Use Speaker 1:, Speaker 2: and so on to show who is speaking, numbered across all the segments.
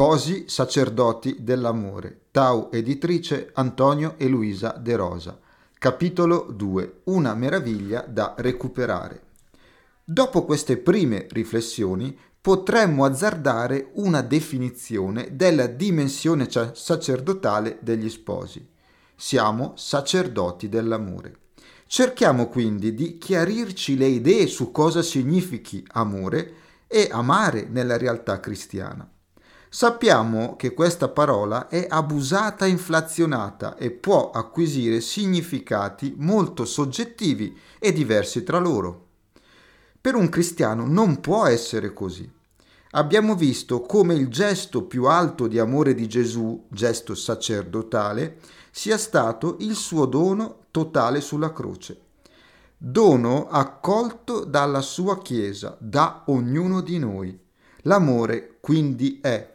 Speaker 1: Sposi sacerdoti dell'amore. Tau editrice Antonio e Luisa De Rosa. Capitolo 2. Una meraviglia da recuperare. Dopo queste prime riflessioni potremmo azzardare una definizione della dimensione sacerdotale degli sposi. Siamo sacerdoti dell'amore. Cerchiamo quindi di chiarirci le idee su cosa significhi amore e amare nella realtà cristiana. Sappiamo che questa parola è abusata e inflazionata e può acquisire significati molto soggettivi e diversi tra loro. Per un cristiano non può essere così. Abbiamo visto come il gesto più alto di amore di Gesù, gesto sacerdotale, sia stato il suo dono totale sulla croce. Dono accolto dalla sua Chiesa, da ognuno di noi. L'amore quindi è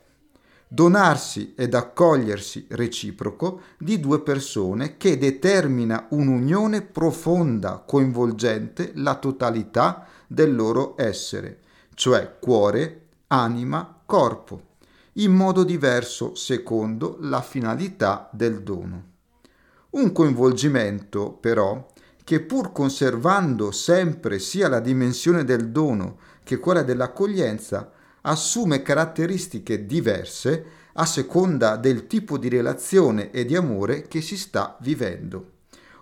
Speaker 1: donarsi ed accogliersi reciproco di due persone che determina un'unione profonda, coinvolgente la totalità del loro essere, cioè cuore, anima, corpo, in modo diverso secondo la finalità del dono. Un coinvolgimento, però, che pur conservando sempre sia la dimensione del dono che quella dell'accoglienza, assume caratteristiche diverse a seconda del tipo di relazione e di amore che si sta vivendo.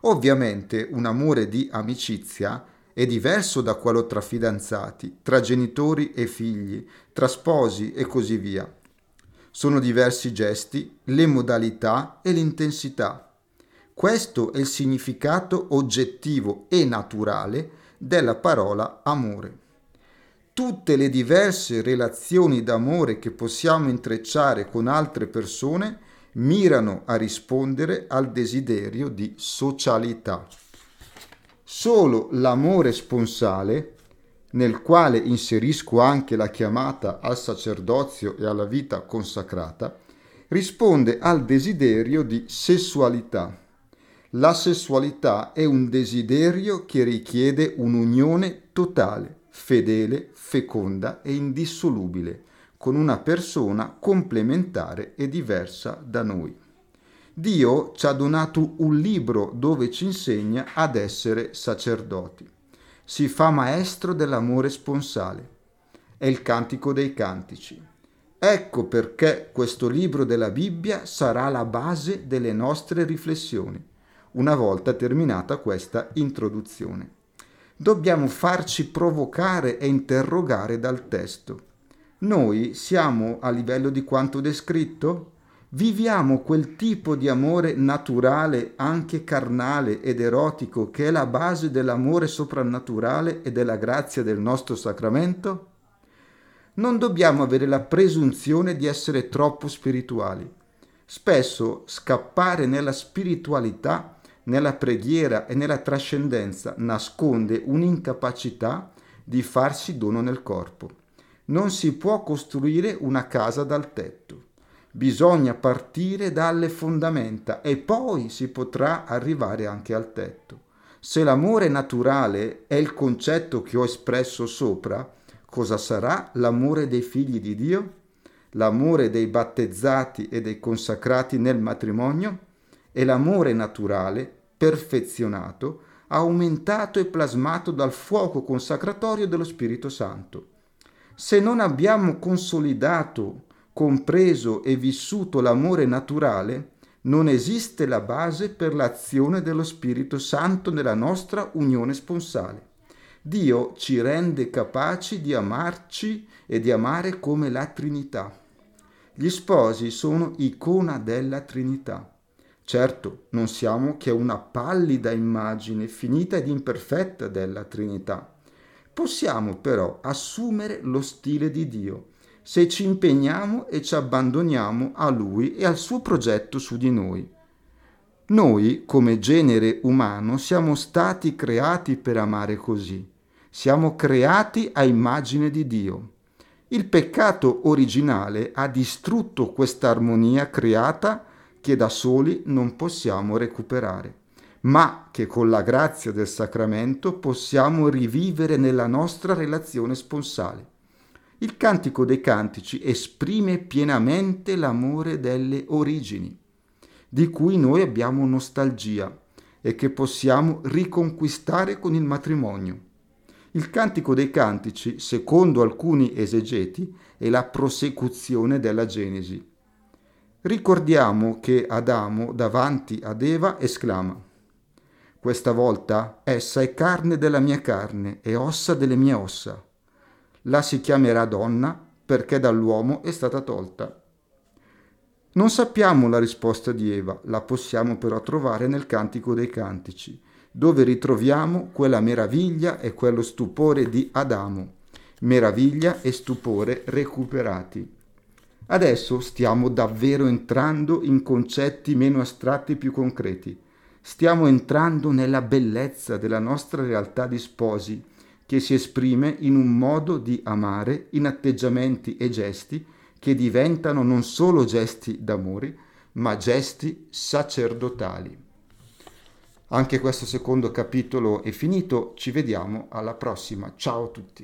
Speaker 1: Ovviamente un amore di amicizia è diverso da quello tra fidanzati, tra genitori e figli, tra sposi e così via. Sono diversi i gesti, le modalità e l'intensità. Questo è il significato oggettivo e naturale della parola amore tutte le diverse relazioni d'amore che possiamo intrecciare con altre persone mirano a rispondere al desiderio di socialità. Solo l'amore sponsale, nel quale inserisco anche la chiamata al sacerdozio e alla vita consacrata, risponde al desiderio di sessualità. La sessualità è un desiderio che richiede un'unione totale fedele, feconda e indissolubile, con una persona complementare e diversa da noi. Dio ci ha donato un libro dove ci insegna ad essere sacerdoti. Si fa maestro dell'amore sponsale. È il cantico dei cantici. Ecco perché questo libro della Bibbia sarà la base delle nostre riflessioni, una volta terminata questa introduzione dobbiamo farci provocare e interrogare dal testo. Noi siamo a livello di quanto descritto? Viviamo quel tipo di amore naturale, anche carnale ed erotico, che è la base dell'amore soprannaturale e della grazia del nostro sacramento? Non dobbiamo avere la presunzione di essere troppo spirituali. Spesso scappare nella spiritualità nella preghiera e nella trascendenza nasconde un'incapacità di farsi dono nel corpo. Non si può costruire una casa dal tetto. Bisogna partire dalle fondamenta e poi si potrà arrivare anche al tetto. Se l'amore naturale è il concetto che ho espresso sopra, cosa sarà l'amore dei figli di Dio? L'amore dei battezzati e dei consacrati nel matrimonio? E l'amore naturale, perfezionato, aumentato e plasmato dal fuoco consacratorio dello Spirito Santo. Se non abbiamo consolidato, compreso e vissuto l'amore naturale, non esiste la base per l'azione dello Spirito Santo nella nostra unione sponsale. Dio ci rende capaci di amarci e di amare come la Trinità. Gli sposi sono icona della Trinità. Certo, non siamo che una pallida immagine finita ed imperfetta della Trinità. Possiamo però assumere lo stile di Dio se ci impegniamo e ci abbandoniamo a Lui e al suo progetto su di noi. Noi, come genere umano, siamo stati creati per amare così. Siamo creati a immagine di Dio. Il peccato originale ha distrutto questa armonia creata che da soli non possiamo recuperare, ma che con la grazia del sacramento possiamo rivivere nella nostra relazione sponsale. Il cantico dei cantici esprime pienamente l'amore delle origini, di cui noi abbiamo nostalgia e che possiamo riconquistare con il matrimonio. Il cantico dei cantici, secondo alcuni esegeti, è la prosecuzione della Genesi. Ricordiamo che Adamo davanti ad Eva esclama Questa volta essa è carne della mia carne e ossa delle mie ossa la si chiamerà donna perché dall'uomo è stata tolta. Non sappiamo la risposta di Eva, la possiamo però trovare nel Cantico dei Cantici, dove ritroviamo quella meraviglia e quello stupore di Adamo, meraviglia e stupore recuperati. Adesso stiamo davvero entrando in concetti meno astratti e più concreti. Stiamo entrando nella bellezza della nostra realtà di sposi, che si esprime in un modo di amare, in atteggiamenti e gesti che diventano non solo gesti d'amore, ma gesti sacerdotali. Anche questo secondo capitolo è finito, ci vediamo alla prossima. Ciao a tutti.